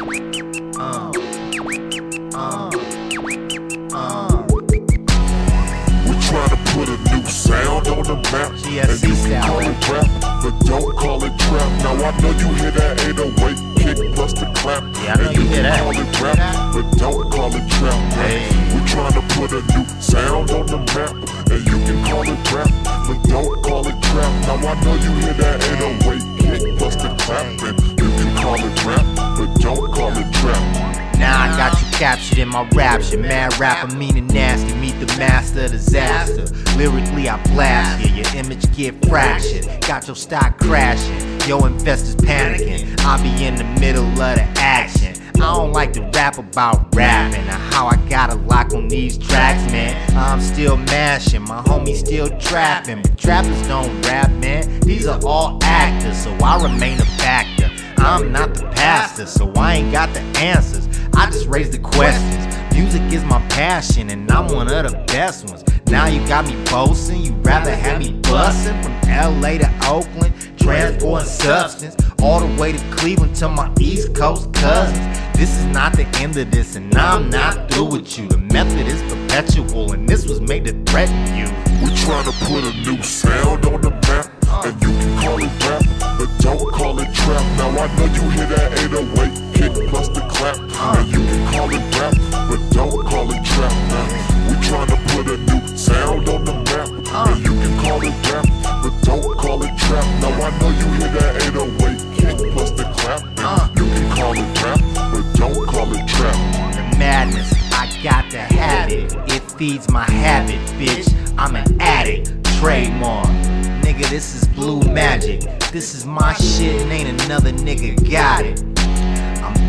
Uh, uh, uh. We trying to put a new sound on the map. And you can call it rap, but don't call it trap. Now I know you hear that 808 kick plus the clap. Yeah, I know and you you hear can that. call it rap, that? but don't call it trap. Hey. We trying to put a new sound on the map. And you can call it rap, but don't call it trap. Now I know you hear that 808 kick plus the clap. And you can call it rap, but don't call it trap. Now I got you captured in my rapture. Mad rapper, meaning nasty. Meet the master disaster. Lyrically, I blast you. Your image get fractured. Got your stock crashing. Yo, investors panicking. I be in the middle of the action. I don't like to rap about rapping or how I got a lock on these tracks, man. I'm still mashing, my homie still trapping. But trappers don't rap, man. These are all actors, so I remain a factor. I'm not the pastor, so I ain't got the answers. I just raise the questions. Music is my passion, and I'm one of the best ones. Now you got me boasting, you rather have me busting from LA to Oakland, transporting substance all the way to Cleveland to my East Coast cousins. This is not the end of this, and I'm not through with you. The method is perpetual, and this was made to threaten you. We trying to put a new sound on the map. And you can call it don't call it trap. Now I know you hear that 808 kick plus the clap. And you can call it rap, but don't call it trap. Now we trying to put a new sound on the map. And you can call it rap, but don't call it trap. Now I know you hear that 808 kick plus the clap. And uh. you can call it rap, but don't call it trap. The madness, I got to have it. It feeds my habit, bitch. I'm an addict, trademark. Nigga, this is blue magic. This is my shit, and ain't another nigga got it.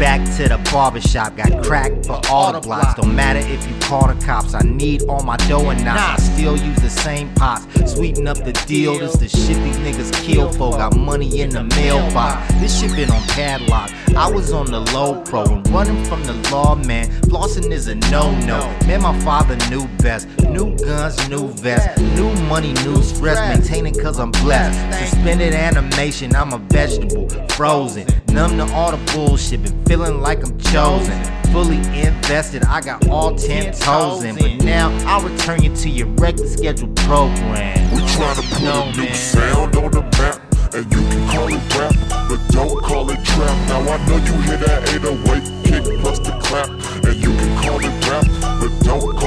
Back to the barbershop, got crack for all the blocks. Don't matter if you call the cops, I need all my dough and knots. I still use the same pots, sweeten up the deal. This the shit these niggas kill for. Got money in the mailbox. This shit been on padlock. I was on the low pro and running from the law, man. Flossing is a no no. Man, my father knew best. New guns, new vest. New money, new stress. Maintaining cause I'm blessed. Suspended animation, I'm a vegetable. Frozen. Numb to all the bullshit. Been feeling like I'm chosen. Fully invested, I got all 10 toes in. But now I'll return you to your regular scheduled program. We trying to put No, a new man. sound on the map. And you can call it rap, but don't call it trap. Now I know you hear that 808 kick plus the clap. And you can call it rap, but don't